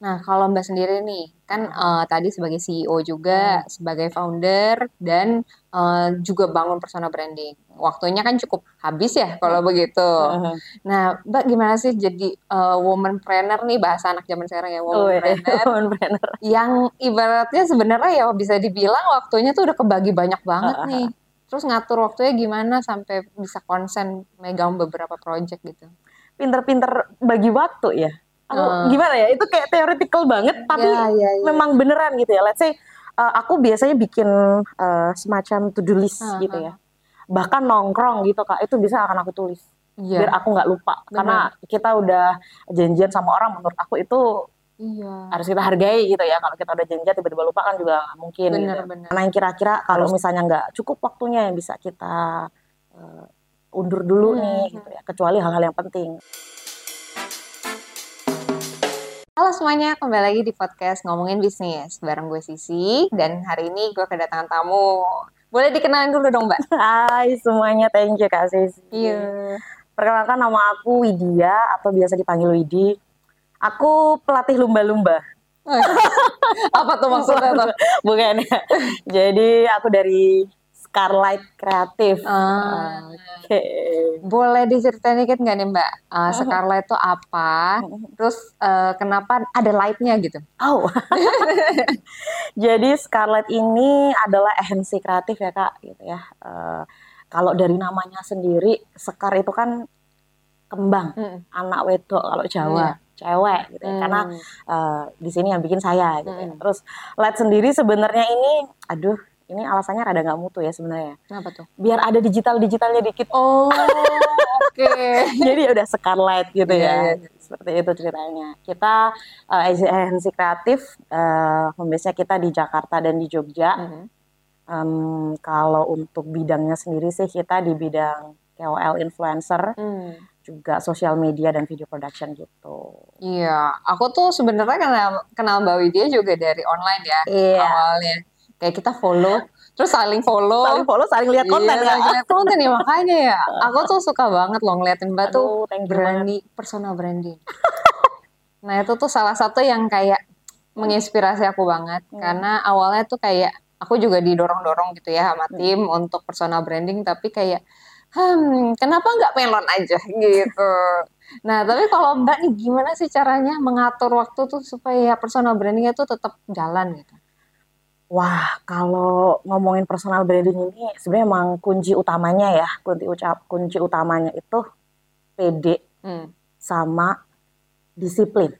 Nah, kalau Mbak sendiri nih, kan uh, tadi sebagai CEO juga, hmm. sebagai founder, dan uh, juga bangun persona branding. Waktunya kan cukup habis ya kalau begitu. Uh-huh. Nah, Mbak gimana sih jadi uh, woman planner nih bahasa anak zaman sekarang ya woman oh, iya. planner, woman. Yang ibaratnya sebenarnya ya bisa dibilang waktunya tuh udah kebagi banyak banget uh-huh. nih. Terus ngatur waktunya gimana sampai bisa konsen megang beberapa project gitu. Pinter-pinter bagi waktu ya aku uh. gimana ya itu kayak theoretical banget tapi yeah, yeah, yeah. memang beneran gitu ya let's say uh, aku biasanya bikin uh, semacam to do list uh, gitu ya bahkan nongkrong gitu kak itu bisa akan aku tulis yeah. biar aku nggak lupa Bener. karena kita udah janjian sama orang menurut aku itu Iya. Harus kita hargai gitu ya. Kalau kita udah janjian tiba-tiba lupa kan juga mungkin. Bener, gitu. bener. Karena yang kira-kira kalau misalnya nggak cukup waktunya yang bisa kita uh, undur dulu hmm. nih gitu ya. Kecuali hal-hal yang penting. Halo semuanya, kembali lagi di podcast Ngomongin Bisnis bareng gue Sisi dan hari ini gue kedatangan tamu. Boleh dikenalin dulu dong, Mbak? Hai semuanya, thank you Kak Sisi. Iya. Perkenalkan nama aku Widya atau biasa dipanggil Widi. Aku pelatih lumba-lumba. Apa tuh maksudnya tuh? Bukan. Jadi aku dari Scarlight Kreatif. Ah, Oke. Okay. Boleh diceritain dikit nggak nih Mbak? Uh, Scarlight itu apa? Terus uh, kenapa ada lightnya gitu? Oh. Jadi Scarlight ini adalah agensi kreatif ya kak, gitu ya. Uh, kalau dari namanya sendiri, Sekar itu kan kembang, hmm. anak wedok kalau Jawa. Hmm cewek gitu ya. karena uh, di sini yang bikin saya gitu ya. Terus light sendiri sebenarnya ini aduh ini alasannya rada nggak mutu ya sebenarnya. Kenapa tuh? Biar ada digital-digitalnya dikit. Oh, oke. Okay. Jadi udah scarlet gitu yeah, ya. Yeah. Seperti itu ceritanya. Kita uh, agensi kreatif, uh, kita di Jakarta dan di Jogja. Mm -hmm. um, kalau untuk bidangnya sendiri sih kita di bidang KOL influencer. Mm juga sosial media dan video production gitu. Iya, aku tuh sebenarnya kenal kenal Mbak Widya juga dari online ya iya. awalnya kayak kita follow terus saling follow. Saling follow saling lihat konten iya, kan lihat konten ya makanya ya. Aku tuh suka banget loh ngeliatin mbak tuh branding personal branding. Nah itu tuh salah satu yang kayak menginspirasi aku banget. Hmm. karena awalnya tuh kayak aku juga didorong-dorong gitu ya sama hmm. tim hmm. untuk personal branding tapi kayak hmm kenapa nggak melon aja? Gitu. Nah tapi kalau mbak nih gimana sih caranya mengatur waktu tuh supaya personal brandingnya tuh tetap jalan gitu Wah, kalau ngomongin personal branding ini sebenarnya emang kunci utamanya ya, kunci ucap kunci utamanya itu PD hmm. sama disiplin.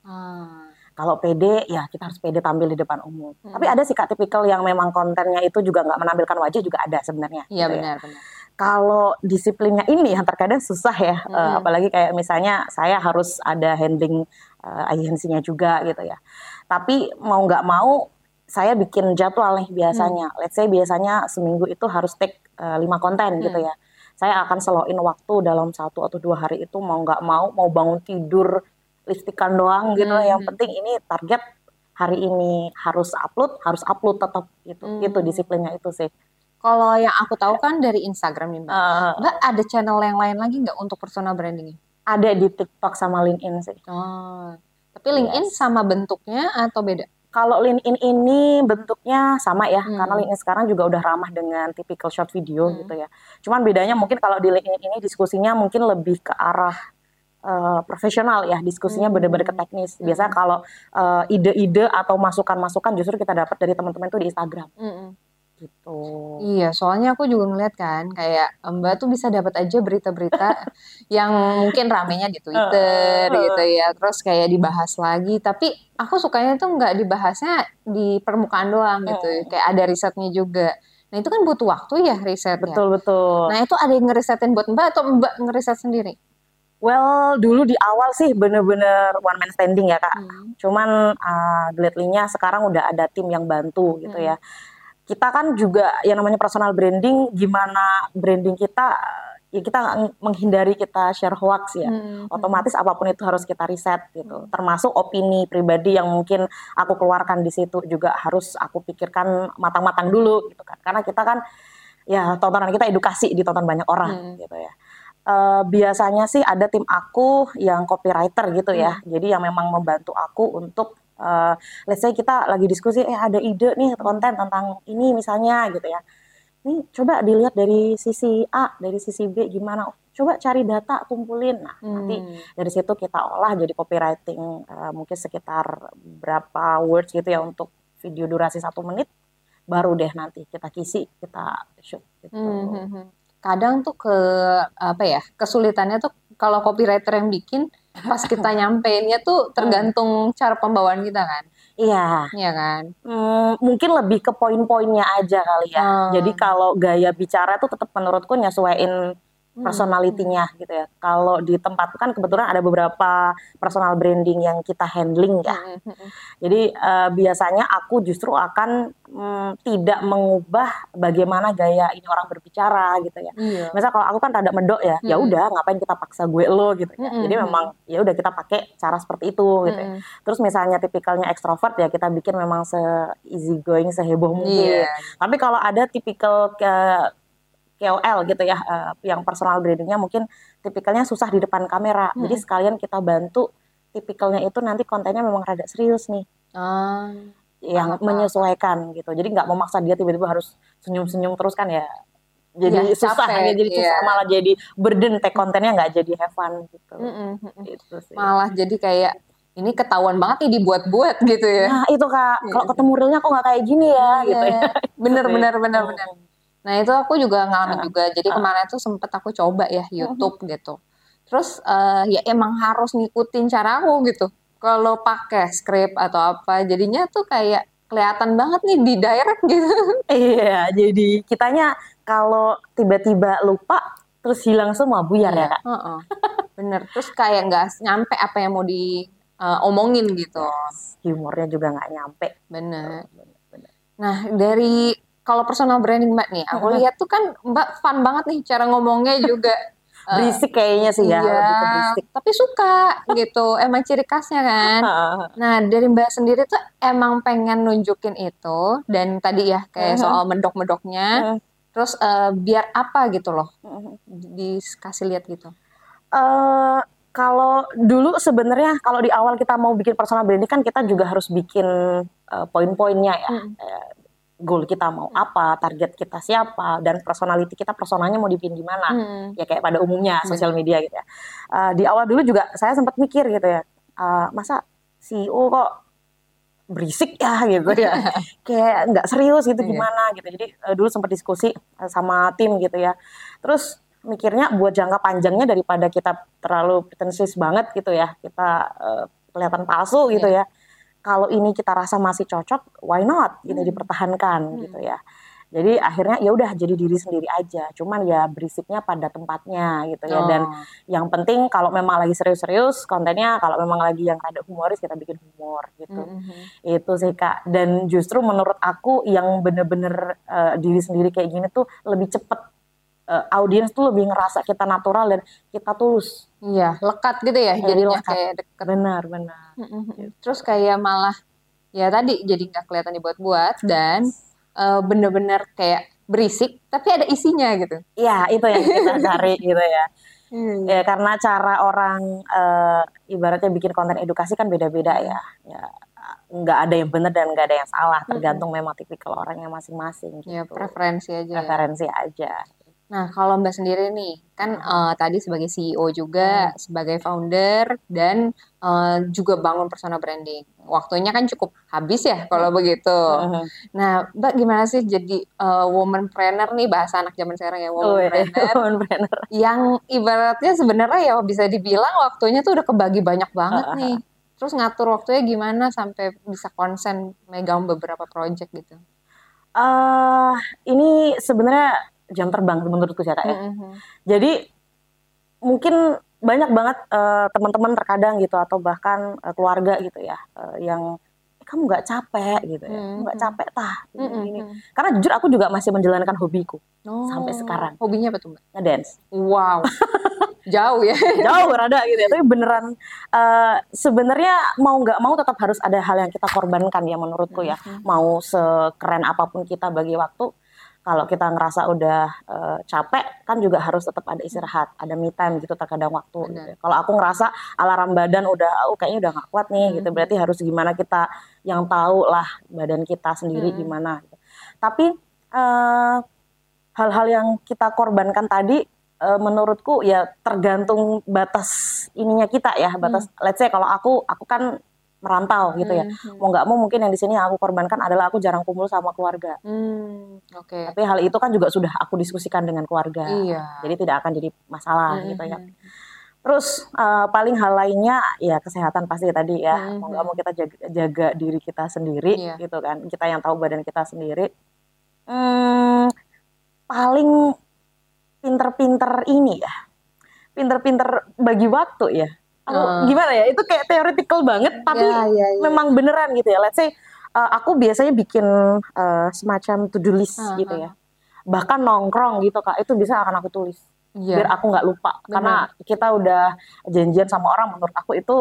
Hmm. Kalau PD ya kita harus PD tampil di depan umum. Hmm. Tapi ada sih kak tipikal yang memang kontennya itu juga nggak menampilkan wajah juga ada sebenarnya. Iya gitu benar ya. benar. Kalau disiplinnya ini yang terkadang susah ya, hmm. uh, apalagi kayak misalnya saya harus ada handling uh, agensinya juga gitu ya. Tapi mau nggak mau saya bikin jadwal nih biasanya. Hmm. Let's say biasanya seminggu itu harus take uh, lima konten hmm. gitu ya. Saya akan seloin waktu dalam satu atau dua hari itu mau nggak mau mau bangun tidur listikan doang gitu. Hmm. Yang penting ini target hari ini harus upload, harus upload tetap gitu. Hmm. Itu disiplinnya itu sih. Kalau yang aku tahu kan dari Instagram nih Mbak. Uh, Mbak ada channel yang lain lagi nggak untuk personal branding? Ada di TikTok sama LinkedIn sih. Oh. Tapi LinkedIn yes. sama bentuknya atau beda? Kalau LinkedIn ini bentuknya sama ya, hmm. karena LinkedIn sekarang juga udah ramah dengan typical short video hmm. gitu ya. Cuman bedanya mungkin kalau di LinkedIn ini diskusinya mungkin lebih ke arah uh, profesional ya, diskusinya hmm. benar-benar ke teknis. Biasanya hmm. kalau uh, ide-ide atau masukan-masukan justru kita dapat dari teman-teman itu di Instagram. Hmm gitu. Iya, soalnya aku juga ngeliat kan kayak Mbak tuh bisa dapat aja berita-berita yang mungkin ramenya di Twitter gitu ya, terus kayak dibahas lagi. Tapi aku sukanya tuh nggak dibahasnya di permukaan doang gitu, kayak ada risetnya juga. Nah itu kan butuh waktu ya risetnya. Betul betul. Nah itu ada yang ngerisetin buat Mbak atau Mbak ngeriset sendiri? Well, dulu di awal sih bener-bener one man standing ya kak. Hmm. Cuman uh, lately-nya sekarang udah ada tim yang bantu gitu hmm. ya kita kan juga yang namanya personal branding gimana branding kita ya kita menghindari kita share hoax ya hmm, hmm. otomatis apa pun itu harus kita riset gitu hmm. termasuk opini pribadi yang mungkin aku keluarkan di situ juga harus aku pikirkan matang-matang dulu gitu kan karena kita kan ya tontonan kita edukasi ditonton banyak orang hmm. gitu ya uh, biasanya sih ada tim aku yang copywriter gitu ya. Hmm. Jadi yang memang membantu aku untuk uh, let's say kita lagi diskusi eh ada ide nih konten tentang ini misalnya gitu ya. Ini coba dilihat dari sisi A, dari sisi B gimana. Coba cari data, kumpulin. Nah, hmm. nanti dari situ kita olah jadi copywriting uh, mungkin sekitar berapa words gitu ya untuk video durasi satu menit baru deh nanti kita kisi kita shoot gitu. Hmm, hmm, hmm kadang tuh ke apa ya kesulitannya tuh kalau copywriter yang bikin pas kita nyampeinnya tuh tergantung cara pembawaan kita kan. Iya. Iya kan? Hmm, mungkin lebih ke poin-poinnya aja kali ya. Hmm. jadi kalau gaya bicara tuh tetap menurutku nyesuaiin Hmm. personalitinya gitu ya. Kalau di tempat kan kebetulan ada beberapa personal branding yang kita handling ya. Hmm, hmm, Jadi uh, biasanya aku justru akan um, tidak mengubah bagaimana gaya ini orang berbicara gitu ya. Iya. Misal kalau aku kan rada medok ya, ya udah ngapain kita paksa gue lo gitu ya. Jadi memang ya udah kita pakai cara seperti itu gitu. Ya. Terus misalnya tipikalnya ekstrovert ya kita bikin memang se easy going, seheboh mungkin. Yeah. Tapi kalau ada tipikal ke KOL gitu ya, uh, yang personal brandingnya mungkin tipikalnya susah di depan kamera. Hmm. Jadi sekalian kita bantu tipikalnya itu nanti kontennya memang rada serius nih. Hmm. Yang apa? menyesuaikan gitu. Jadi nggak memaksa dia tiba-tiba harus senyum-senyum terus kan ya. Jadi ya, susah capek, ya, jadi susah iya. malah jadi burden tag kontennya nggak jadi have fun gitu. Mm -hmm. Itu sih. Malah jadi kayak ini ketahuan banget nih dibuat-buat gitu ya. Nah itu kak, kalau iya. ketemu realnya kok nggak kayak gini ya, yeah. gitu ya. Bener bener bener bener. Nah itu aku juga ngalamin uh, juga. Jadi uh, kemarin tuh sempet aku coba ya YouTube uh, gitu. Terus uh, ya emang harus ngikutin cara aku gitu. Kalau pakai script atau apa, jadinya tuh kayak kelihatan banget nih di direct gitu. Iya, jadi kitanya kalau tiba-tiba lupa terus hilang semua buyar ya, iya, ya kak. Uh -uh. Bener. Terus kayak nggak nyampe apa yang mau di uh, omongin gitu. Yes. Humornya juga nggak nyampe. Bener. Nah dari kalau personal branding Mbak nih, aku lihat tuh kan Mbak fun banget nih cara ngomongnya juga. berisik kayaknya sih ya, iya, berisik. Tapi suka gitu, emang ciri khasnya kan. nah dari Mbak sendiri tuh emang pengen nunjukin itu dan tadi ya kayak soal mendok-medoknya, terus uh, biar apa gitu loh, dikasih lihat gitu. Uh, kalau dulu sebenarnya kalau di awal kita mau bikin personal branding kan kita juga harus bikin uh, poin-poinnya ya. Hmm goal kita mau apa, target kita siapa, dan personality kita personanya mau dibikin gimana, hmm. ya kayak pada umumnya hmm. sosial media gitu ya. Uh, di awal dulu juga saya sempat mikir gitu ya, uh, masa CEO kok berisik ya gitu ya, kayak nggak serius gitu iya. gimana gitu. Jadi uh, dulu sempat diskusi sama tim gitu ya. Terus mikirnya buat jangka panjangnya daripada kita terlalu pretensius banget gitu ya, kita uh, kelihatan palsu gitu yeah. ya kalau ini kita rasa masih cocok, why not gitu hmm. dipertahankan hmm. gitu ya. Jadi akhirnya ya udah jadi diri sendiri aja. Cuman ya berisiknya pada tempatnya gitu ya. Oh. Dan yang penting kalau memang lagi serius-serius kontennya, kalau memang lagi yang ada humoris kita bikin humor gitu. Mm -hmm. Itu sih kak. Dan justru menurut aku yang bener-bener uh, diri sendiri kayak gini tuh lebih cepet uh, audiens tuh lebih ngerasa kita natural dan kita tulus. Iya, lekat gitu ya, jadi lekat. kayak deket. Benar, benar. Mm-hmm. Terus kayak malah ya tadi jadi nggak kelihatan dibuat-buat dan uh, bener-bener kayak berisik tapi ada isinya gitu. Iya, itu yang kita cari gitu ya. Hmm. Ya karena cara orang uh, ibaratnya bikin konten edukasi kan beda-beda ya. Ya nggak ada yang benar dan nggak ada yang salah, tergantung hmm. memang tipikal orangnya masing-masing. Ya, gitu. Ya preferensi aja. Preferensi ya. aja. Nah, kalau Mbak sendiri nih, kan uh, tadi sebagai CEO juga, hmm. sebagai founder, dan uh, juga bangun persona branding. Waktunya kan cukup habis ya kalau begitu. Hmm. Nah, Mbak gimana sih jadi uh, woman planner nih, bahasa anak zaman sekarang ya, woman oh, iya. planner. woman planner. Yang ibaratnya sebenarnya ya bisa dibilang waktunya tuh udah kebagi banyak banget nih. Terus ngatur waktunya gimana sampai bisa konsen megang beberapa project gitu? Uh, ini sebenarnya jam terbang menurutku kak ya. Mm-hmm. Jadi mungkin banyak banget uh, teman-teman terkadang gitu atau bahkan uh, keluarga gitu ya uh, yang kamu nggak capek gitu ya, mm-hmm. nggak capek tah ini, mm-hmm. ini. Karena jujur aku juga masih menjalankan hobiku oh. sampai sekarang. Hobinya apa tuh mbak? Ngedance. Wow. jauh ya jauh rada gitu ya tapi beneran uh, sebenarnya mau nggak mau tetap harus ada hal yang kita korbankan ya menurutku ya mm-hmm. mau sekeren apa pun kita bagi waktu kalau kita ngerasa udah uh, capek kan juga harus tetap ada istirahat, ada me time gitu terkadang waktu. Gitu. Kalau aku ngerasa alarm badan udah oh, kayaknya udah gak kuat nih hmm. gitu, berarti harus gimana kita yang tahu lah badan kita sendiri hmm. gimana. Gitu. Tapi eh, hal-hal yang kita korbankan tadi uh, menurutku ya tergantung batas ininya kita ya, batas hmm. let's say kalau aku aku kan merantau gitu ya. Hmm. Mau nggak mau mungkin yang di sini aku korbankan adalah aku jarang kumpul sama keluarga. Hmm. Oke. Okay. Tapi hal itu kan juga sudah aku diskusikan dengan keluarga. Iya. Jadi tidak akan jadi masalah hmm. gitu ya. Terus uh, paling hal lainnya ya kesehatan pasti tadi ya. Hmm. Mau nggak mau kita jaga, jaga diri kita sendiri iya. gitu kan. Kita yang tahu badan kita sendiri. Hmm, paling pinter-pinter ini ya. Pinter-pinter bagi waktu ya aku uh. gimana ya itu kayak theoretical banget tapi yeah, yeah, yeah. memang beneran gitu ya let's say uh, aku biasanya bikin uh, semacam to do list uh, gitu ya bahkan nongkrong gitu kak itu bisa akan aku tulis yeah. biar aku nggak lupa Bener. karena kita udah janjian sama orang menurut aku itu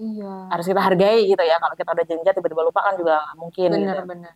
iya. harus kita hargai gitu ya kalau kita udah janjian tiba-tiba lupa kan juga gak mungkin bener, gitu.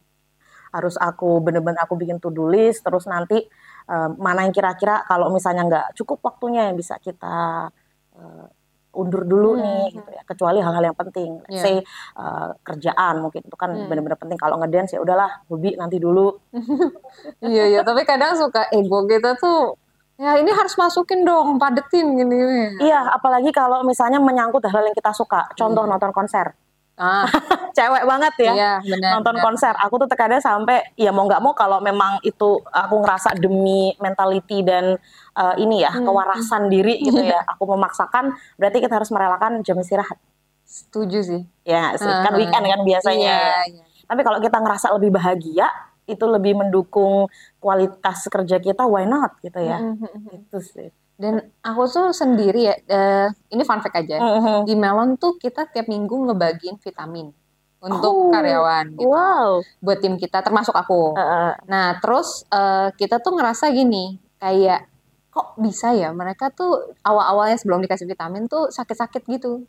harus aku bener-bener aku bikin to do list terus nanti uh, mana yang kira-kira kalau misalnya nggak cukup waktunya yang bisa kita uh, undur dulu hmm. nih gitu ya kecuali hal-hal yang penting yeah. say uh, kerjaan mungkin itu kan hmm. benar-benar penting kalau ngedance ya udahlah hobi nanti dulu iya iya tapi kadang suka ego kita tuh ya ini harus masukin dong padetin gini iya apalagi kalau misalnya menyangkut hal-hal yang kita suka contoh hmm. nonton konser Ah. cewek banget ya iya, bener, nonton bener. konser. Aku tuh terkadang sampai ya mau nggak mau kalau memang itu aku ngerasa demi mentality dan uh, ini ya hmm. kewarasan diri gitu ya, aku memaksakan berarti kita harus merelakan jam istirahat. Setuju sih. Ya sih, uh, kan weekend kan biasanya. Iya, iya. Tapi kalau kita ngerasa lebih bahagia, itu lebih mendukung kualitas kerja kita, why not gitu ya? Mm -hmm. Itu sih. Dan aku tuh sendiri ya, uh, ini fun fact aja. Uh -huh. Di Melon tuh kita tiap minggu ngebagiin vitamin untuk oh, karyawan gitu. Wow. Buat tim kita termasuk aku. Uh -uh. Nah, terus uh, kita tuh ngerasa gini, kayak kok bisa ya mereka tuh awal-awalnya sebelum dikasih vitamin tuh sakit-sakit gitu.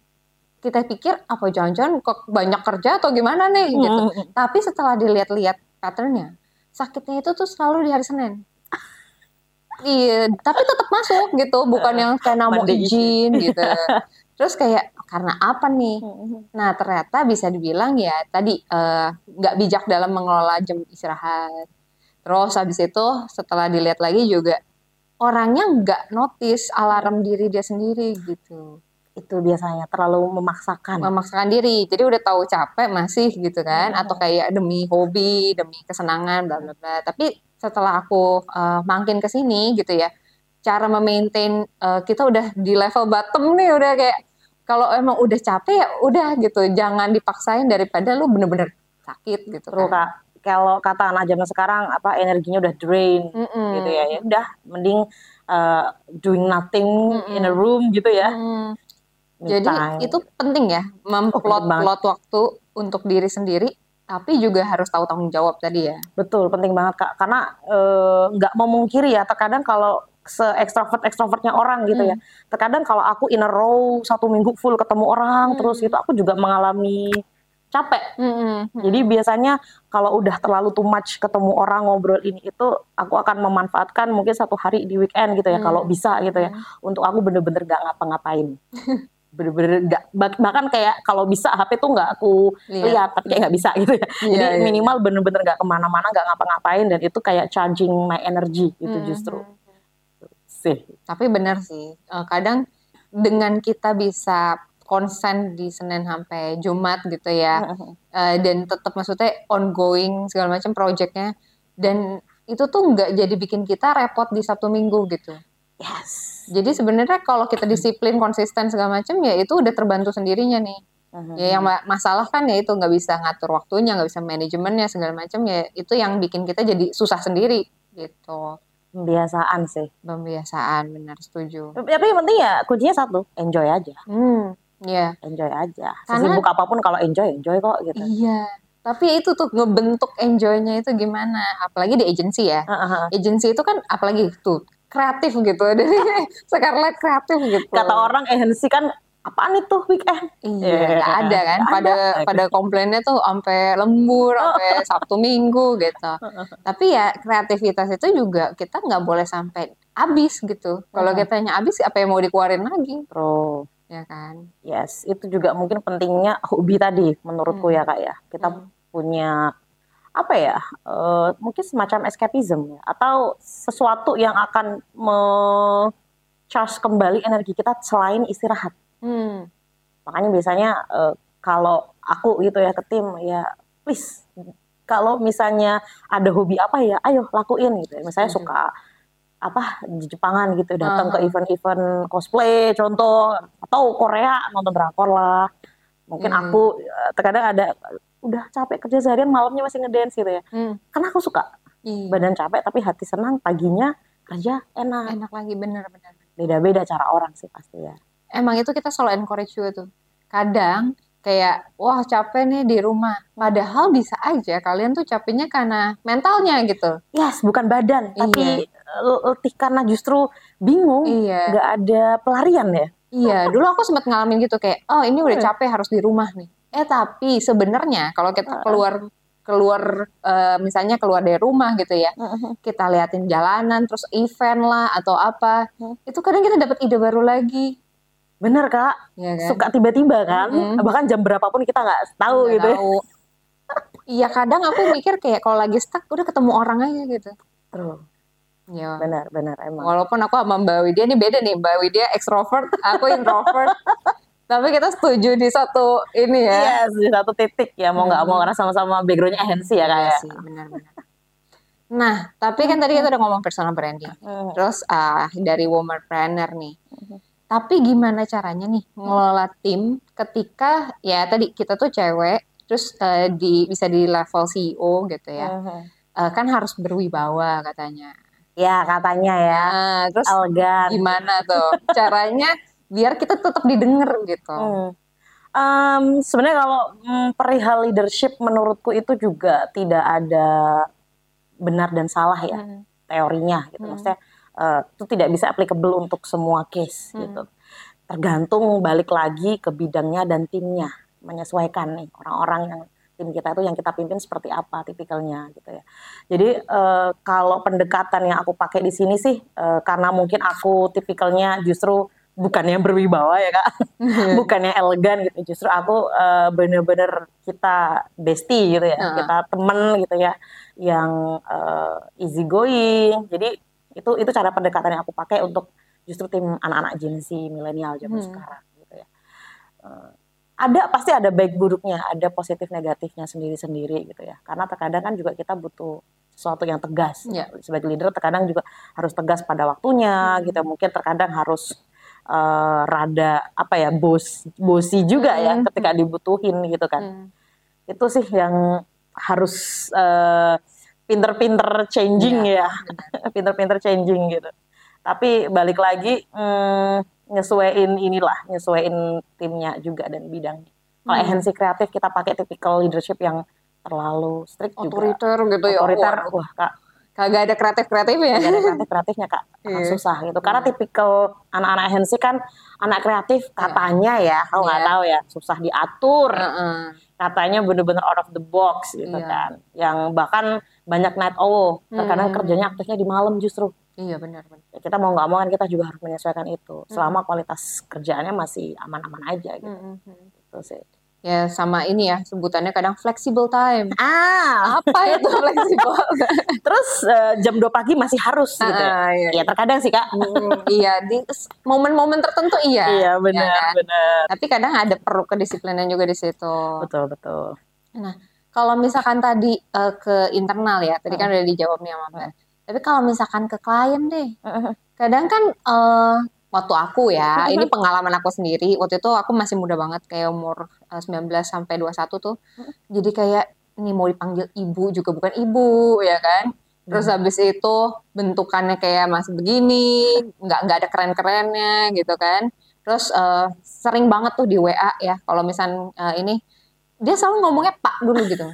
Kita pikir apa jangan-jangan kok banyak kerja atau gimana nih gitu. Uh -huh. Tapi setelah dilihat-lihat patternnya, sakitnya itu tuh selalu di hari Senin. Iya, tapi tetap masuk gitu, bukan yang kayak mau izin gitu. Terus kayak karena apa nih? Nah ternyata bisa dibilang ya tadi eh, nggak uh, bijak dalam mengelola jam istirahat. Terus habis itu setelah dilihat lagi juga orangnya nggak notice alarm diri dia sendiri gitu. Itu biasanya terlalu memaksakan. Memaksakan diri. Jadi udah tahu capek masih gitu kan, hmm. atau kayak demi hobi, demi kesenangan, bla bla bla. Tapi setelah aku uh, makin ke sini gitu ya cara memaintain uh, kita udah di level bottom nih udah kayak kalau emang udah capek ya udah gitu jangan dipaksain daripada lu bener-bener sakit gitu Terus, kan. kak kalau kata anak zaman sekarang apa energinya udah drain mm -mm. gitu ya ya udah mending uh, doing nothing mm -mm. in a room gitu ya mm jadi time. itu penting ya memplot oh, plot waktu untuk diri sendiri tapi juga harus tahu tanggung jawab tadi ya. Betul, penting banget kak. Karena eh, nggak e, memungkiri ya, terkadang kalau se ekstrovert ekstravertnya orang gitu ya. hmm. ya. Terkadang kalau aku in a row satu minggu full ketemu orang hmm. terus itu aku juga mengalami capek. Hmm, hmm. Hmm. Jadi biasanya kalau udah terlalu too much ketemu orang ngobrol ini itu aku akan memanfaatkan mungkin satu hari di weekend gitu ya hmm. kalau bisa gitu ya hmm. untuk aku bener-bener gak ngapa-ngapain. bener-bener nggak bahkan kayak kalau bisa HP tuh nggak aku lihat. lihat tapi kayak nggak bisa gitu ya yeah, jadi yeah. minimal bener-bener nggak ke mana-mana nggak ngapa-ngapain dan itu kayak charging my energy gitu hmm. justru sih tapi bener sih uh, kadang dengan kita bisa konsen di Senin sampai Jumat gitu ya uh, dan tetap maksudnya ongoing segala macam projectnya dan itu tuh nggak jadi bikin kita repot di Sabtu Minggu gitu yes jadi sebenarnya kalau kita disiplin, konsisten segala macam ya itu udah terbantu sendirinya nih. Uh-huh. Ya yang masalah kan ya itu nggak bisa ngatur waktunya, nggak bisa manajemennya segala macam ya itu yang bikin kita jadi susah sendiri gitu. Pembiasaan sih. Pembiasaan, benar setuju. Tapi yang penting ya kuncinya satu, enjoy aja. Hmm, iya. Yeah. Enjoy aja. Karena, Sesibuk apa pun kalau enjoy, enjoy kok gitu. Iya. Tapi itu tuh ngebentuk enjoynya itu gimana? Apalagi di agency ya. Uh-huh. Agency itu kan apalagi tuh kreatif gitu dari Scarlett kreatif gitu kata orang agency kan apaan itu weekend? Iya, yeah, gak ada kan. Gak pada ada. pada komplainnya tuh sampai lembur, sampai Sabtu Minggu gitu. Tapi ya kreativitas itu juga kita nggak boleh sampai habis gitu. Kalau uh kitanya habis, apa yang mau dikeluarin lagi? Pro. Ya kan. Yes, itu juga mungkin pentingnya hobi tadi menurutku hmm. ya kak ya. Kita hmm. punya apa ya? Uh, mungkin semacam escapism ya, atau sesuatu yang akan me charge kembali energi kita selain istirahat Hmm. Makanya biasanya uh, kalau aku gitu ya ke tim ya please kalau misalnya ada hobi apa ya ayo lakuin gitu. Misalnya hmm. suka apa di Jepangan gitu datang uh -huh. ke event-event cosplay contoh atau Korea nonton drakor lah. Mungkin hmm. aku eh, terkadang ada udah capek kerja seharian malamnya masih ngedance gitu ya. Hmm. Karena aku suka. Iya. Badan capek tapi hati senang paginya kerja enak. Enak lagi bener-bener. Beda-beda cara orang sih pasti ya emang itu kita selalu encourage juga tuh. Kadang kayak wah capek nih di rumah. Padahal bisa aja kalian tuh capeknya karena mentalnya gitu. Yes, bukan badan, iya. tapi letih karena justru bingung, iya. nggak ada pelarian ya. Iya, dulu aku sempat ngalamin gitu kayak, oh ini udah capek harus di rumah nih. Eh tapi sebenarnya kalau kita keluar keluar uh, misalnya keluar dari rumah gitu ya kita liatin jalanan terus event lah atau apa itu kadang kita dapat ide baru lagi Bener kak, ya kan? suka tiba-tiba kan, mm-hmm. bahkan jam berapapun kita nggak tahu gak gitu. Ya. Tahu. Iya kadang aku mikir kayak kalau lagi stuck udah ketemu orang aja gitu. True. Ya. Benar, benar emang. Walaupun aku sama Mbak Widya ini beda nih, Mbak Widya extrovert, aku introvert. Tapi kita setuju di satu ini ya. Yes, di satu titik ya, mau nggak hmm. mau karena sama-sama backgroundnya agensi ya kayak. Iya benar-benar. Nah, tapi kan tadi kita udah ngomong personal branding. Hmm. Terus uh, dari woman planner nih. Hmm tapi gimana caranya nih ngelola tim ketika ya tadi kita tuh cewek terus uh, di bisa di level CEO gitu ya. Uh, kan harus berwibawa katanya. Ya katanya ya. Nah, terus elegan. Gimana tuh caranya biar kita tetap didengar gitu. Hmm. Um, Sebenarnya kalau um, perihal leadership menurutku itu juga tidak ada benar dan salah ya hmm. teorinya gitu. Hmm. Maksudnya uh, itu tidak bisa applicable untuk semua case hmm. gitu. Tergantung balik lagi ke bidangnya dan timnya menyesuaikan nih orang-orang yang tim kita itu yang kita pimpin seperti apa tipikalnya gitu ya. Jadi uh, kalau pendekatan yang aku pakai di sini sih uh, karena mungkin aku tipikalnya justru bukan yang berwibawa ya kak, hmm. bukan yang elegan gitu. Justru aku uh, bener-bener kita bestie gitu ya, uh. kita temen gitu ya, yang uh, easy going. Jadi itu itu cara pendekatan yang aku pakai untuk justru tim anak-anak Gen Z milenial zaman hmm. sekarang gitu ya uh, ada pasti ada baik buruknya ada positif negatifnya sendiri-sendiri gitu ya karena terkadang kan juga kita butuh sesuatu yang tegas yeah. sebagai leader terkadang juga harus tegas pada waktunya hmm. gitu mungkin terkadang harus uh, rada apa ya bos bosi juga ya hmm. ya ketika dibutuhin gitu kan hmm. itu sih yang harus uh, pinter-pinter changing ya, ya. pinter-pinter changing gitu. Tapi balik lagi mm, nyesuaiin inilah, nyesuaiin timnya juga dan bidangnya. Kalau hmm. agensi kreatif kita pakai typical leadership yang terlalu strict Otoriter juga. gitu ya. Otoriter, wah kak. Kagak ada kreatif kreatifnya. Kagak ada kreatif kreatifnya kak, yeah. susah gitu. Karena yeah. tipikal anak-anak agensi kan anak kreatif iya. katanya ya, kalau nggak yeah. tahu ya, susah diatur. Uh -uh. Katanya bener-bener out of the box gitu yeah. kan. Yang bahkan banyak night owl terkadang hmm. kerjanya aktifnya di malam justru iya benar benar. Ya, kita mau nggak mau kan kita juga harus menyesuaikan itu. Hmm. selama kualitas kerjaannya masih aman-aman aja gitu. Hmm. hmm, hmm. itu sih. Ya sama ini ya sebutannya kadang flexible time. Ah! Apa itu? Flexible. Terus uh, jam 2 pagi masih harus gitu ya, ah, iya, ya terkadang sih kak. Hmm, iya di momen-momen tertentu iya. Iya benar ya, kan? benar. Tapi kadang ada perlu kedisiplinan juga di situ. Betul betul. Nah kalau misalkan tadi uh, ke internal ya, tadi kan udah dijawab nih sama Mbak. Tapi kalau misalkan ke klien deh, kadang kan uh, waktu aku ya, ini pengalaman aku sendiri. Waktu itu aku masih muda banget, kayak umur uh, 19 sampai 21 tuh. Jadi kayak ini mau dipanggil ibu juga bukan ibu, ya kan? Terus habis itu bentukannya kayak masih begini, nggak nggak ada keren-kerennya gitu kan. Terus uh, sering banget tuh di WA ya, kalau misal uh, ini dia selalu ngomongnya Pak dulu gitu.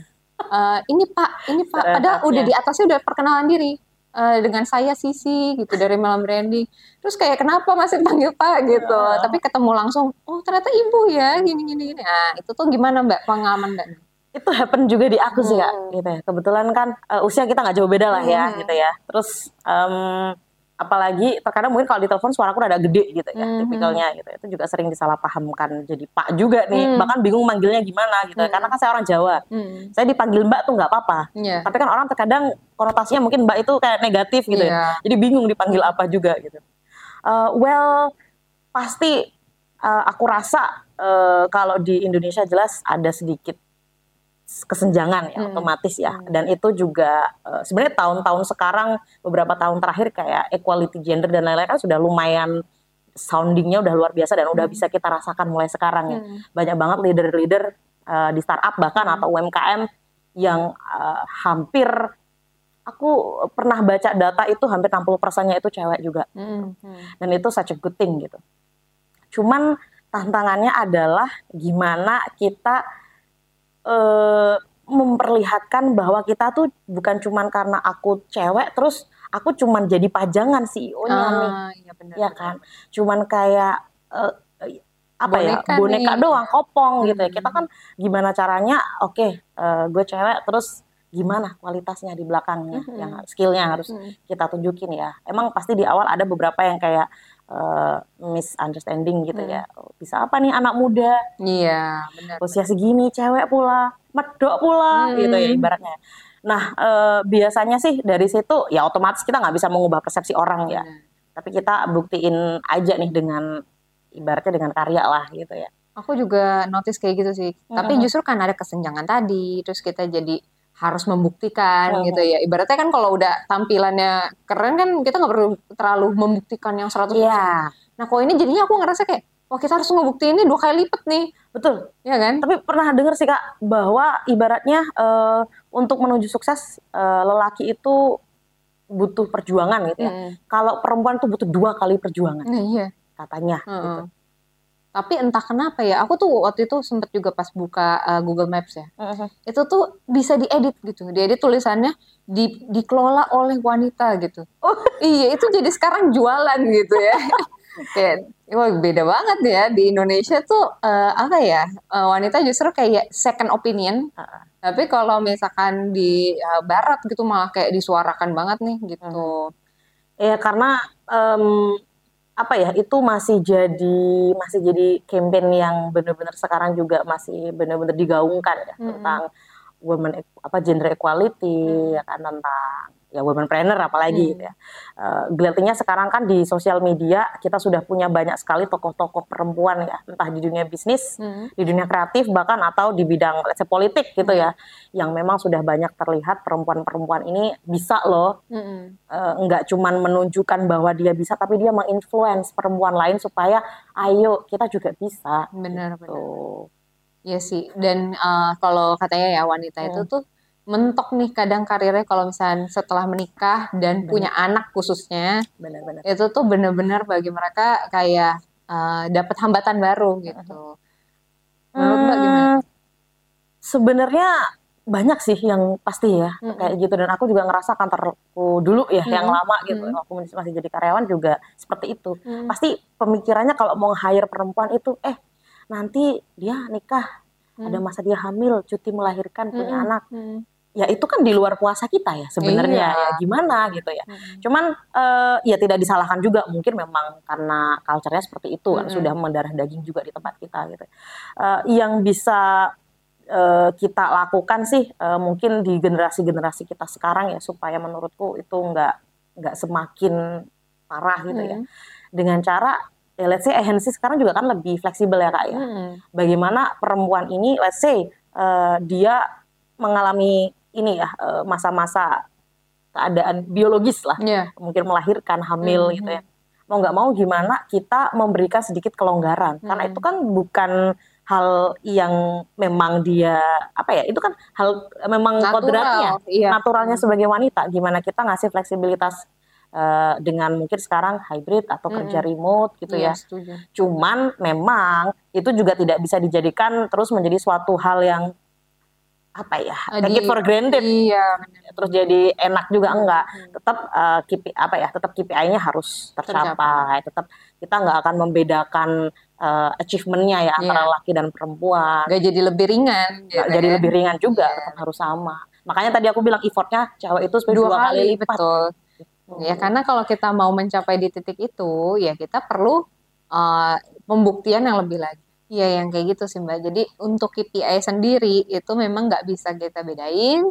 Uh, ini Pak, ini Pak. Padahal udah di atasnya udah perkenalan diri. Uh, dengan saya Sisi gitu dari malam branding terus kayak kenapa masih panggil Pak? gitu. Uh. tapi ketemu langsung oh ternyata ibu ya gini gini gini. Nah itu tuh gimana Mbak pengalaman Mbak? Itu happen juga di aku sih kak hmm. gitu ya. Kebetulan kan uh, usia kita nggak jauh beda lah ya hmm. gitu ya. Terus um, apalagi terkadang mungkin kalau di telepon suaraku rada gede gitu ya mm-hmm. tipikalnya gitu itu juga sering disalahpahamkan jadi pak juga nih mm. bahkan bingung manggilnya gimana gitu mm. karena kan saya orang Jawa mm. saya dipanggil mbak tuh nggak apa-apa yeah. tapi kan orang terkadang konotasinya mungkin mbak itu kayak negatif gitu yeah. ya iya. jadi bingung dipanggil apa juga gitu uh, well pasti uh, aku rasa uh, kalau di Indonesia jelas ada sedikit kesenjangan ya hmm. otomatis ya hmm. dan itu juga uh, sebenarnya tahun-tahun sekarang beberapa tahun terakhir kayak equality gender dan lain-lain kan sudah lumayan soundingnya udah luar biasa dan hmm. udah bisa kita rasakan mulai sekarang ya hmm. banyak banget leader-leader uh, di startup bahkan hmm. atau UMKM yang uh, hampir aku pernah baca data itu hampir 60 persennya itu cewek juga hmm. Hmm. dan itu such a good thing gitu cuman tantangannya adalah gimana kita uh, memperlihatkan bahwa kita tuh bukan cuman karena aku cewek terus aku cuman jadi pajangan CEO-nya ah, nih. Iya benar. Ya kan. Cuman kayak uh, apa ya, boneka ya boneka nih. doang kopong hmm. gitu ya kita kan gimana caranya oke okay, uh, gue cewek terus gimana kualitasnya di belakangnya hmm. yang skillnya harus hmm. kita tunjukin ya emang pasti di awal ada beberapa yang kayak uh, misunderstanding gitu hmm. ya. Bisa apa nih anak muda? Iya, benar. Usia segini cewek pula, medok pula hmm. gitu ya ibaratnya. Nah, uh, biasanya sih dari situ ya otomatis kita nggak bisa mengubah persepsi orang ya. Hmm. Tapi kita buktiin aja nih dengan ibaratnya dengan karya lah gitu ya. Aku juga notice kayak gitu sih. Hmm. Tapi justru kan ada kesenjangan tadi, terus kita jadi harus membuktikan gitu ya. Ibaratnya kan kalau udah tampilannya keren kan kita nggak perlu terlalu membuktikan yang 100%. Yeah. Nah, kalau ini jadinya aku ngerasa kayak wah kita harus ngebuktiin ini dua kali lipat nih. Betul. Ya kan? Tapi pernah dengar sih Kak bahwa ibaratnya uh, untuk menuju sukses uh, lelaki itu butuh perjuangan gitu ya. Hmm. Kalau perempuan tuh butuh dua kali perjuangan. Nah, iya. Katanya hmm. gitu. Tapi entah kenapa ya, aku tuh waktu itu sempet juga pas buka uh, Google Maps ya, uh-huh. itu tuh bisa diedit gitu, diedit tulisannya di, dikelola oleh wanita gitu. Oh iya, itu jadi sekarang jualan gitu ya. kayak wah beda banget ya di Indonesia tuh uh, apa ya uh, wanita justru kayak second opinion. Uh-huh. Tapi kalau misalkan di uh, Barat gitu malah kayak disuarakan banget nih gitu. Uh-huh. Ya karena um, apa ya itu masih jadi masih jadi campaign yang benar-benar sekarang juga masih benar-benar digaungkan ya hmm. tentang women apa gender equality hmm. ya kan tentang ya women planner apalagi hmm. gitu ya. Uh, sekarang kan di sosial media kita sudah punya banyak sekali tokoh-tokoh perempuan ya, entah di dunia bisnis, hmm. di dunia kreatif bahkan atau di bidang let's say, politik gitu ya, hmm. yang memang sudah banyak terlihat perempuan-perempuan ini bisa loh, hmm. uh, nggak cuman menunjukkan bahwa dia bisa, tapi dia menginfluence perempuan lain supaya ayo kita juga bisa. Benar gitu. benar. Iya sih, dan uh, kalau katanya ya wanita hmm. itu tuh mentok nih kadang karirnya kalau misalnya setelah menikah dan bener. punya anak khususnya bener-bener itu tuh bener-bener bagi mereka kayak uh, dapat hambatan baru gitu. Menurut hmm, gimana? Sebenarnya banyak sih yang pasti ya hmm. kayak gitu dan aku juga ngerasa kantorku dulu ya hmm. yang lama gitu hmm. aku masih jadi karyawan juga seperti itu hmm. pasti pemikirannya kalau mau hire perempuan itu eh nanti dia nikah hmm. ada masa dia hamil cuti melahirkan punya hmm. anak hmm ya itu kan di luar puasa kita ya sebenarnya iya. ya gimana gitu ya. Hmm. Cuman uh, ya tidak disalahkan juga mungkin memang karena culture-nya seperti itu kan sudah mendarah daging juga di tempat kita gitu. Uh, yang bisa uh, kita lakukan sih uh, mungkin di generasi-generasi kita sekarang ya supaya menurutku itu nggak nggak semakin parah gitu ya. Dengan cara ya let's say agency sekarang juga kan lebih fleksibel ya kak ya. Hmm. Bagaimana perempuan ini let's say uh, dia mengalami ini ya eh, masa-masa keadaan biologis lah, yeah. mungkin melahirkan, hamil mm -hmm. gitu ya. Mau nggak mau gimana kita memberikan sedikit kelonggaran, mm -hmm. karena itu kan bukan hal yang memang dia apa ya itu kan hal memang Natural, kodratnya iya. naturalnya sebagai wanita gimana kita ngasih fleksibilitas uh, dengan mungkin sekarang hybrid atau mm -hmm. kerja remote gitu iya, ya setuju. cuman memang itu juga tidak bisa dijadikan terus menjadi suatu hal yang apa ya take it for granted. iya terus jadi enak juga enggak. Tetap uh, KPI apa ya tetap KPI-nya harus tercapai. Tetap kita nggak akan membedakan uh, achievementnya ya yeah. antara laki dan perempuan. Nggak jadi lebih ringan gitu jadi ya. lebih ringan juga yeah. tetap harus sama. Makanya tadi aku bilang effortnya cewek itu dua, dua kali lipat. betul. Gitu. ya karena kalau kita mau mencapai di titik itu ya kita perlu uh, pembuktian yang lebih lagi Iya yang kayak gitu sih mbak. Jadi untuk KPI sendiri itu memang nggak bisa kita bedain,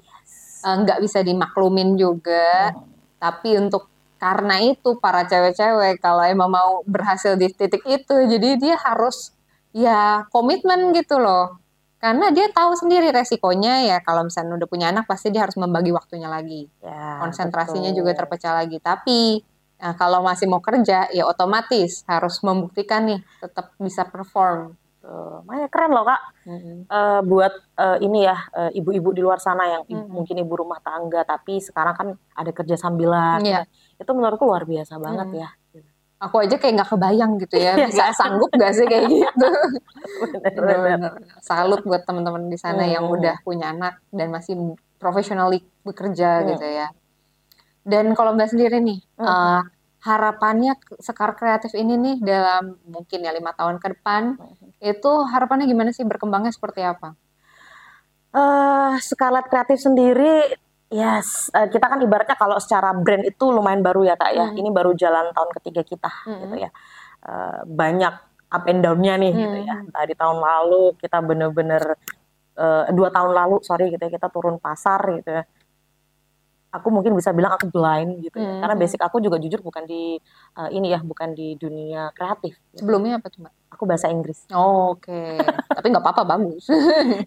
eh, nggak bisa dimaklumin juga. Hmm. Tapi untuk karena itu para cewek-cewek kalau emang mau berhasil di titik itu, jadi dia harus ya komitmen gitu loh. Karena dia tahu sendiri resikonya ya kalau misalnya udah punya anak pasti dia harus membagi waktunya lagi. Ya, Konsentrasinya betul. juga terpecah lagi. Tapi nah, kalau masih mau kerja ya otomatis harus membuktikan nih tetap bisa perform Uh, makanya keren loh kak mm-hmm. uh, buat uh, ini ya uh, ibu-ibu di luar sana yang mm-hmm. mungkin ibu rumah tangga tapi sekarang kan ada kerja sambilan yeah. itu menurutku luar biasa banget mm. ya aku aja kayak nggak kebayang gitu ya iya, bisa sanggup gak sih kayak gitu bener-bener salut buat teman-teman di sana mm. yang udah punya anak dan masih profesionally bekerja mm. gitu ya dan kalau mbak sendiri nih mm. uh, harapannya Sekar Kreatif ini nih dalam mungkin ya lima tahun ke depan itu harapannya gimana sih berkembangnya seperti apa? Uh, Scarlet Kreatif sendiri Yes, uh, kita kan ibaratnya kalau secara brand itu lumayan baru ya kak ya. Hmm. Ini baru jalan tahun ketiga kita hmm. gitu ya. Uh, banyak up and down-nya nih hmm. gitu ya. Tadi tahun lalu kita bener-bener uh, dua tahun lalu sorry gitu ya kita turun pasar gitu ya aku mungkin bisa bilang aku blind gitu ya. Hmm. Karena basic aku juga jujur bukan di uh, ini ya, bukan di dunia kreatif. Gitu. Sebelumnya apa cuma? Aku bahasa Inggris. Oh, Oke. Okay. tapi nggak apa-apa bagus.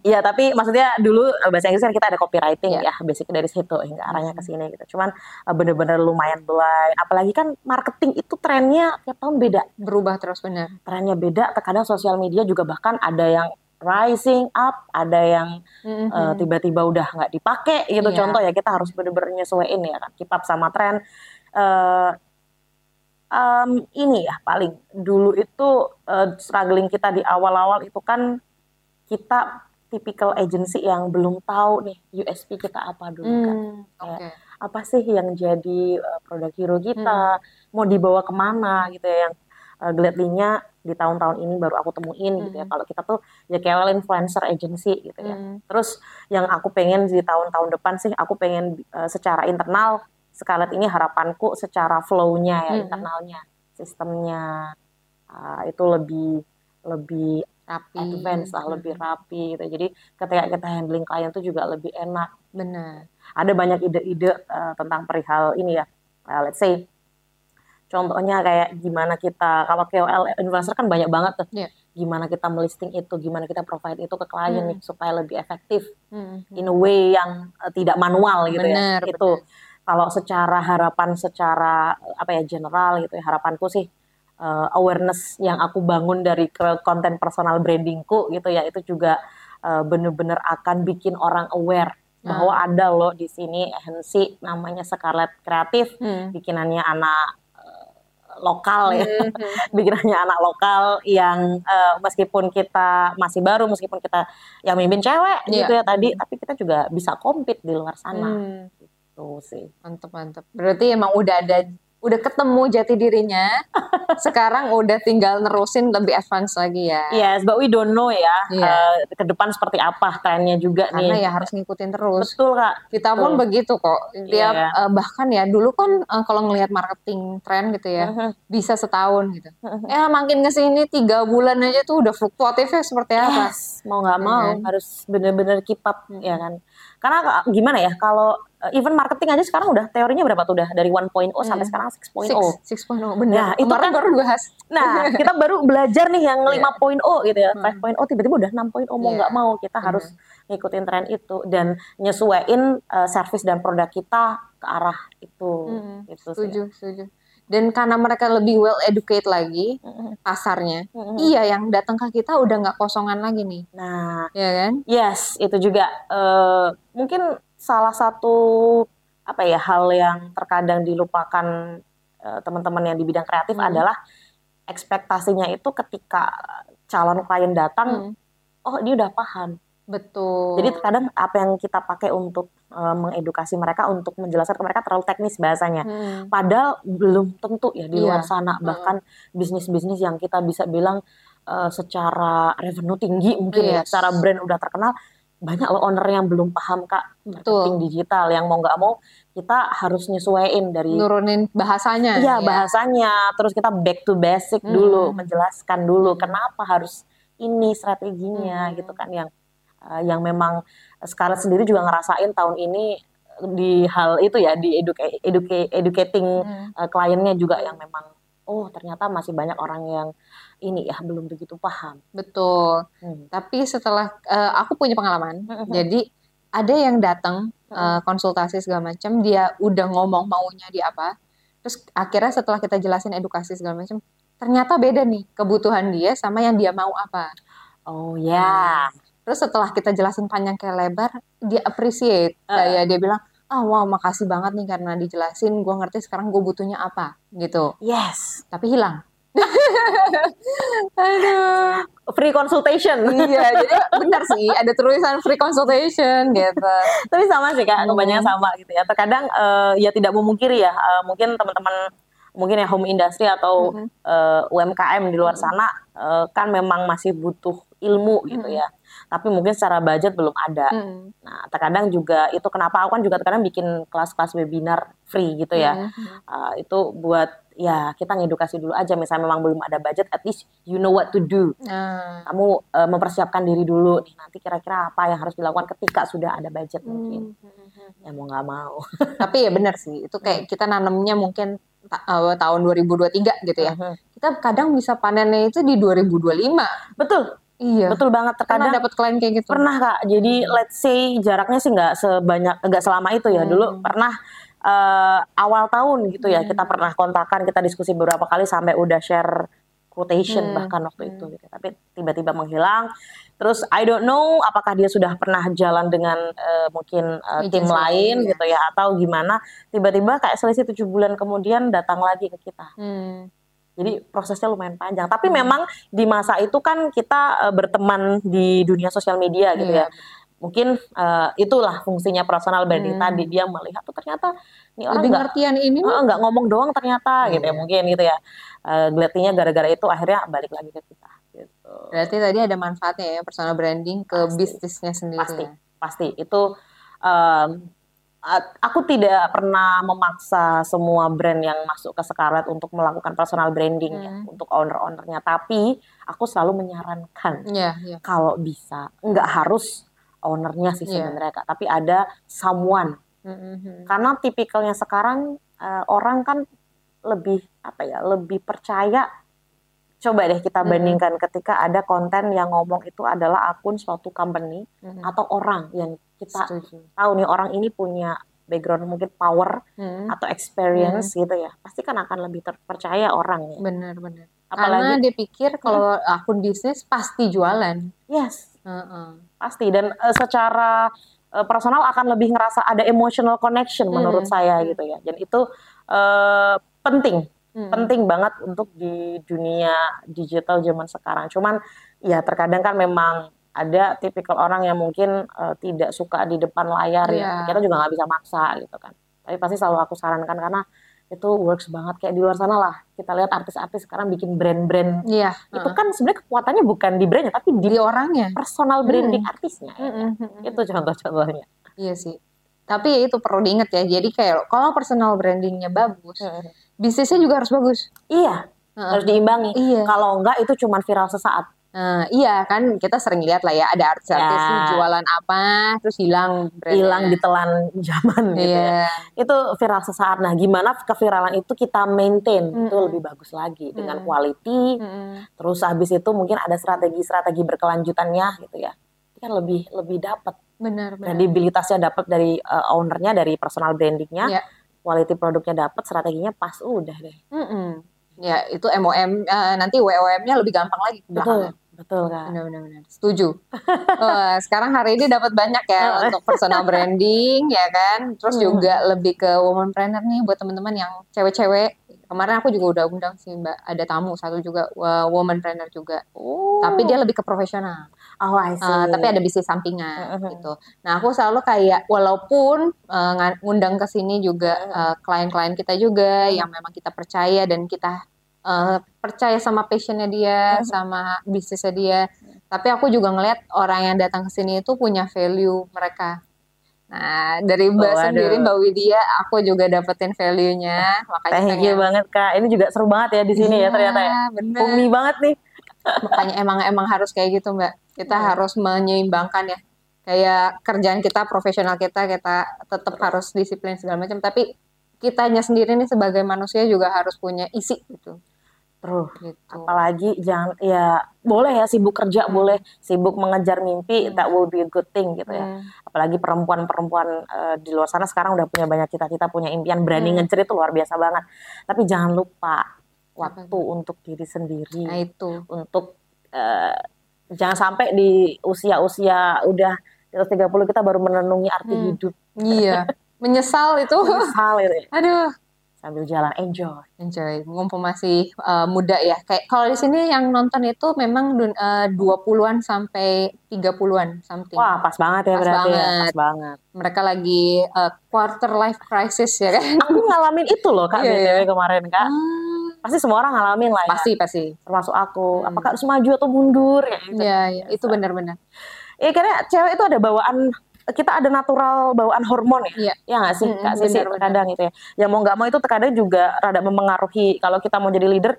Iya, tapi maksudnya dulu eh, bahasa Inggris kan kita ada copywriting yeah. ya, basic dari situ hingga arahnya ke sini gitu. Cuman uh, bener-bener lumayan blind. Apalagi kan marketing itu trennya tiap tahun beda. Berubah terus benar. Trennya beda. Terkadang sosial media juga bahkan ada yang rising up, ada yang mm-hmm. uh, tiba-tiba udah nggak dipakai gitu. Yeah. Contoh ya kita harus bener-bener nyesuaiin ya kan, keep up sama tren. Uh, um, ini ya paling dulu itu uh, struggling kita di awal-awal itu kan kita typical agency yang belum tahu nih USP kita apa dulu mm, kan. Okay. apa sih yang jadi uh, produk hero kita, mm. mau dibawa ke mana gitu ya yang uh, gladly-nya di tahun-tahun ini baru aku temuin hmm. gitu ya. Hmm. Kalau kita tuh ya kayak influencer agency gitu ya. Hmm. Terus yang aku pengen di tahun-tahun depan sih aku pengen uh, secara internal Scarlett ini harapanku secara flow-nya ya hmm. internalnya, sistemnya uh, itu lebih lebih rapi, advance lah, hmm. lebih rapi gitu. Jadi ketika kita handling klien tuh juga lebih enak. Benar. Ada banyak ide-ide uh, tentang perihal ini ya. Uh, let's say Contohnya kayak gimana kita kalau KOL influencer kan banyak banget tuh. Yeah. Gimana kita melisting itu, gimana kita provide itu ke klien hmm. nih supaya lebih efektif hmm. in a way yang uh, tidak manual gitu ya. bener, ya. Itu kalau secara harapan secara apa ya general gitu ya harapanku sih uh, awareness yang aku bangun dari konten personal brandingku gitu ya itu juga uh, bener-bener akan bikin orang aware bahwa hmm. ada loh di sini agensi namanya Scarlet Kreatif hmm. bikinannya anak lokal ya, mm-hmm. bikinannya anak lokal yang uh, meskipun kita masih baru, meskipun kita yang mimpin cewek yeah. gitu ya tadi, tapi kita juga bisa compete di luar sana. Mm. Gitu sih. Mantep mantep. Berarti emang udah ada udah ketemu jati dirinya, sekarang udah tinggal nerusin lebih advance lagi ya. Yes, but we don't know ya yeah. uh, ke depan seperti apa trennya juga Karena nih. Karena ya harus ngikutin terus. Betul kak. Kita Betul. pun begitu kok. Tiap yeah. uh, bahkan ya dulu kan uh, kalau ngelihat marketing tren gitu ya, uh-huh. bisa setahun gitu. Uh-huh. Ya makin ke sini tiga bulan aja tuh udah fluktuatifnya seperti apa? Yes, mau nggak mau uh-huh. harus bener-bener keep up ya kan. Karena gimana ya kalau Eh, even marketing aja sekarang udah teorinya berapa tuh udah dari 1.0 hmm. sampai sekarang 6.0. 6.0 benar. Nah, itu kan baru bahas. Nah, kita baru belajar nih yang yeah. 5.0 gitu ya. Hmm. 5.0 tiba-tiba udah 6.0 mau iya. nggak yeah. mau kita hmm. harus ngikutin tren itu dan nyesuaiin uh, service dan produk kita ke arah itu. Hmm. Gitu setuju, sih. setuju dan karena mereka lebih well educate lagi pasarnya mm-hmm. iya yang datang ke kita udah nggak kosongan lagi nih nah ya kan yes itu juga uh, mungkin salah satu apa ya hal yang terkadang dilupakan uh, teman-teman yang di bidang kreatif hmm. adalah ekspektasinya itu ketika calon klien datang, hmm. oh dia udah paham, Betul. Jadi terkadang apa yang kita pakai untuk uh, mengedukasi mereka untuk menjelaskan ke mereka terlalu teknis bahasanya. Hmm. Padahal belum tentu ya di iya. luar sana hmm. bahkan bisnis-bisnis yang kita bisa bilang uh, secara revenue tinggi mungkin yes. ya, secara brand udah terkenal banyak loh owner yang belum paham kak marketing digital yang mau nggak mau kita harus nyesuaiin dari nurunin bahasanya iya ya. bahasanya terus kita back to basic hmm. dulu menjelaskan dulu kenapa harus ini strateginya hmm. gitu kan yang uh, yang memang Scarlett sendiri juga ngerasain tahun ini di hal itu ya di educa, educa, educating hmm. uh, kliennya juga yang memang oh ternyata masih banyak orang yang ini ya belum begitu paham. Betul. Hmm. Tapi setelah uh, aku punya pengalaman, hmm. jadi ada yang datang uh, konsultasi segala macam, dia udah ngomong maunya di apa, terus akhirnya setelah kita jelasin edukasi segala macam, ternyata beda nih kebutuhan dia sama yang dia mau apa. Oh ya. Yeah. Terus setelah kita jelasin panjang kayak lebar, dia appreciate, uh. kayak dia bilang, ah oh, wow makasih banget nih karena dijelasin gue ngerti sekarang gue butuhnya apa gitu yes tapi hilang Aduh. Free consultation. iya, jadi benar sih ada tulisan free consultation gitu. Tapi sama sih kak, hmm. kebanyakan sama gitu ya. Terkadang uh, ya tidak memungkiri ya, uh, mungkin teman-teman mungkin ya home industry atau hmm. uh, eh, UMKM di luar sana uh, kan memang masih butuh ilmu gitu hmm. ya tapi mungkin secara budget belum ada. Hmm. Nah, terkadang juga itu kenapa aku kan juga terkadang bikin kelas-kelas webinar free gitu ya. Hmm. Uh, itu buat ya kita ngedukasi dulu aja misalnya memang belum ada budget at least you know what to do. Hmm. Kamu uh, mempersiapkan diri dulu nih nanti kira-kira apa yang harus dilakukan ketika sudah ada budget hmm. mungkin. Ya mau nggak mau. tapi ya benar sih, itu kayak kita nanamnya mungkin uh, tahun 2023 gitu ya. Uh -huh. Kita kadang bisa panennya itu di 2025. Betul. Iya. Betul banget. Terkadang dapat klien kayak gitu. Pernah kak. Jadi let's say jaraknya sih nggak sebanyak, nggak selama itu ya. Hmm. Dulu pernah uh, awal tahun gitu ya. Hmm. Kita pernah kontakan, kita diskusi beberapa kali sampai udah share quotation hmm. bahkan waktu hmm. itu. Gitu. Tapi tiba-tiba menghilang. Terus I don't know apakah dia sudah pernah jalan dengan uh, mungkin uh, tim lain ya. gitu ya atau gimana. Tiba-tiba kayak selisih tujuh bulan kemudian datang lagi ke kita. Hmm jadi prosesnya lumayan panjang. Tapi hmm. memang di masa itu kan kita uh, berteman di dunia sosial media gitu yeah. ya. Mungkin uh, itulah fungsinya personal branding hmm. tadi dia melihat tuh ternyata ini orang nggak ngertian ini uh, nggak ngomong doang ternyata hmm. gitu ya mungkin gitu ya. Uh, gara-gara itu akhirnya balik lagi ke kita. Gitu. Berarti tadi ada manfaatnya ya personal branding ke pasti. bisnisnya sendiri. Pasti, pasti itu. Um, aku tidak pernah memaksa semua brand yang masuk ke Scarlett untuk melakukan personal branding ya, hmm. ya untuk owner-ownernya tapi aku selalu menyarankan yeah, yeah. kalau bisa nggak harus ownernya sih yeah. sebenarnya kak tapi ada someone mm-hmm. karena tipikalnya sekarang uh, orang kan lebih apa ya lebih percaya coba deh kita bandingkan mm-hmm. ketika ada konten yang ngomong itu adalah akun suatu company mm-hmm. atau orang yang kita Setuju. tahu nih orang ini punya background mungkin power hmm. atau experience hmm. gitu ya pasti kan akan lebih terpercaya orang ya benar benar apalagi karena dia pikir kalau hmm. akun bisnis pasti jualan yes uh -uh. pasti dan uh, secara uh, personal akan lebih ngerasa ada emotional connection hmm. menurut saya gitu ya dan itu uh, penting hmm. penting banget untuk di dunia digital zaman sekarang cuman ya terkadang kan memang ada tipikal orang yang mungkin uh, tidak suka di depan layar yeah. ya iya. kita juga nggak bisa maksa gitu kan tapi pasti selalu aku sarankan karena itu works banget kayak di luar sana lah kita lihat artis-artis sekarang bikin brand-brand yeah. itu uh. kan sebenarnya kekuatannya bukan di brandnya tapi di, di orangnya personal branding hmm. artisnya ya. hmm. itu contoh-contohnya iya sih tapi itu perlu diingat ya jadi kayak kalau personal brandingnya bagus hmm. bisnisnya juga harus bagus iya uh. harus diimbangi iya. kalau enggak itu cuma viral sesaat Uh, iya kan kita sering lihat lah ya ada artis-artis ya. jualan apa terus hilang hilang ditelan zaman gitu yeah. ya. Itu viral sesaat. Nah, gimana keviralan itu kita maintain mm -hmm. itu lebih bagus lagi dengan mm -hmm. quality. Mm -hmm. Terus habis itu mungkin ada strategi-strategi berkelanjutannya gitu ya. Itu kan lebih lebih dapat. Benar, benar. Kredibilitasnya dapat dari uh, ownernya, dari personal brandingnya, yeah. quality produknya dapat, strateginya pas udah deh. Mm -hmm. Ya, itu MOM uh, eh, nanti WOM-nya lebih gampang lagi Betul. Betul kan? Benar-benar. Setuju. uh, sekarang hari ini dapat banyak ya untuk personal branding ya kan. Terus hmm. juga lebih ke woman planner nih buat teman-teman yang cewek-cewek. Kemarin aku juga udah undang sih Mbak, ada tamu satu juga woman planner juga. Oh. Tapi dia lebih ke profesional. Oh, I see. Uh, tapi ada bisnis sampingan uh-huh. gitu. Nah, aku selalu kayak walaupun uh, ngundang ke sini juga uh, klien-klien kita juga yang memang kita percaya dan kita uh, percaya sama passionnya dia, uh-huh. sama bisnisnya dia. Tapi aku juga ngelihat orang yang datang ke sini itu punya value mereka Nah, dari Mbak oh, sendiri Mbak Widya, aku juga dapetin value-nya. Makanya Thank pengen... you banget Kak. Ini juga seru banget ya di sini ya, ya ternyata ya. Bener. Umi banget nih. Makanya emang emang harus kayak gitu Mbak. Kita hmm. harus menyeimbangkan ya. Kayak kerjaan kita, profesional kita, kita tetap harus disiplin segala macam. Tapi kitanya sendiri nih sebagai manusia juga harus punya isi gitu. Terus gitu. apalagi jangan ya boleh ya sibuk kerja hmm. boleh sibuk mengejar mimpi hmm. that will be a good thing gitu ya. Hmm. Apalagi perempuan-perempuan uh, di luar sana sekarang udah punya banyak cita-cita, punya impian, berani hmm. ngejar itu luar biasa banget. Tapi jangan lupa waktu hmm. untuk diri sendiri. Nah itu untuk uh, jangan sampai di usia-usia udah di atas 30 kita baru menenungi arti hmm. hidup. Iya. Menyesal itu. Menyesal itu. Aduh sambil jalan. Enjoy. Enjoy. Mumpung masih uh, muda ya. Kayak kalau di sini yang nonton itu memang uh, 20-an sampai 30-an something. Wah pas banget ya pas berarti banget. Ya, pas banget. Mereka lagi uh, quarter life crisis ya kan? Aku ngalamin itu loh kak yeah, BTW kemarin kak. Hmm. pasti semua orang ngalamin lah ya. pasti pasti. Termasuk aku. Hmm. apakah harus maju atau mundur? Ya gitu. ya, ya itu benar-benar. Ya karena cewek itu ada bawaan kita ada natural bawaan hormon ya, iya. ya nggak sih hmm, kak Sisi terkadang itu ya. Ya mau nggak mau itu terkadang juga rada mempengaruhi kalau kita mau jadi leader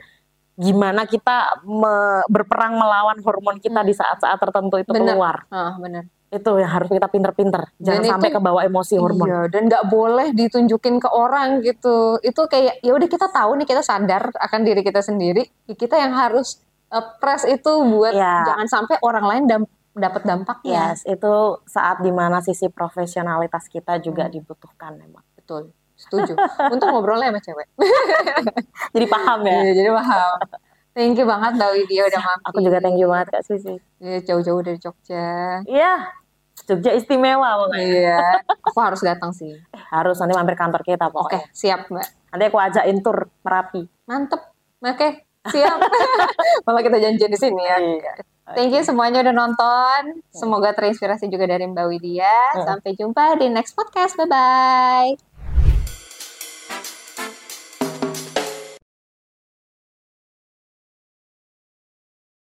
gimana kita me, berperang melawan hormon kita hmm. di saat-saat tertentu itu bener. keluar. Ah, benar. Itu yang harus kita pinter-pinter. Jangan dan sampai ke bawah emosi hormon. Iya, dan nggak boleh ditunjukin ke orang gitu. Itu kayak ya udah kita tahu nih kita sadar akan diri kita sendiri. Kita yang harus uh, press itu buat ya. jangan sampai orang lain dapat dampak ya. Yes, itu saat di mana sisi profesionalitas kita juga hmm. dibutuhkan memang. Betul, setuju. Untuk ngobrolnya sama cewek. jadi paham ya. Iya, jadi paham. Thank you banget Mbak Widya udah mampir. Aku juga thank you banget Kak Sisi. Iya, jauh-jauh dari Jogja. Iya. Jogja istimewa pokoknya. Iya. Aku harus datang sih. Eh, harus nanti mampir kantor kita pokoknya. Oke, siap Mbak. Nanti aku ajakin tur Merapi. Mantep. Oke, siap. Malah kita janjian di sini ya. Iya. Thank you semuanya udah nonton. Semoga terinspirasi juga dari Mbak Widya. Sampai jumpa di next podcast. Bye bye.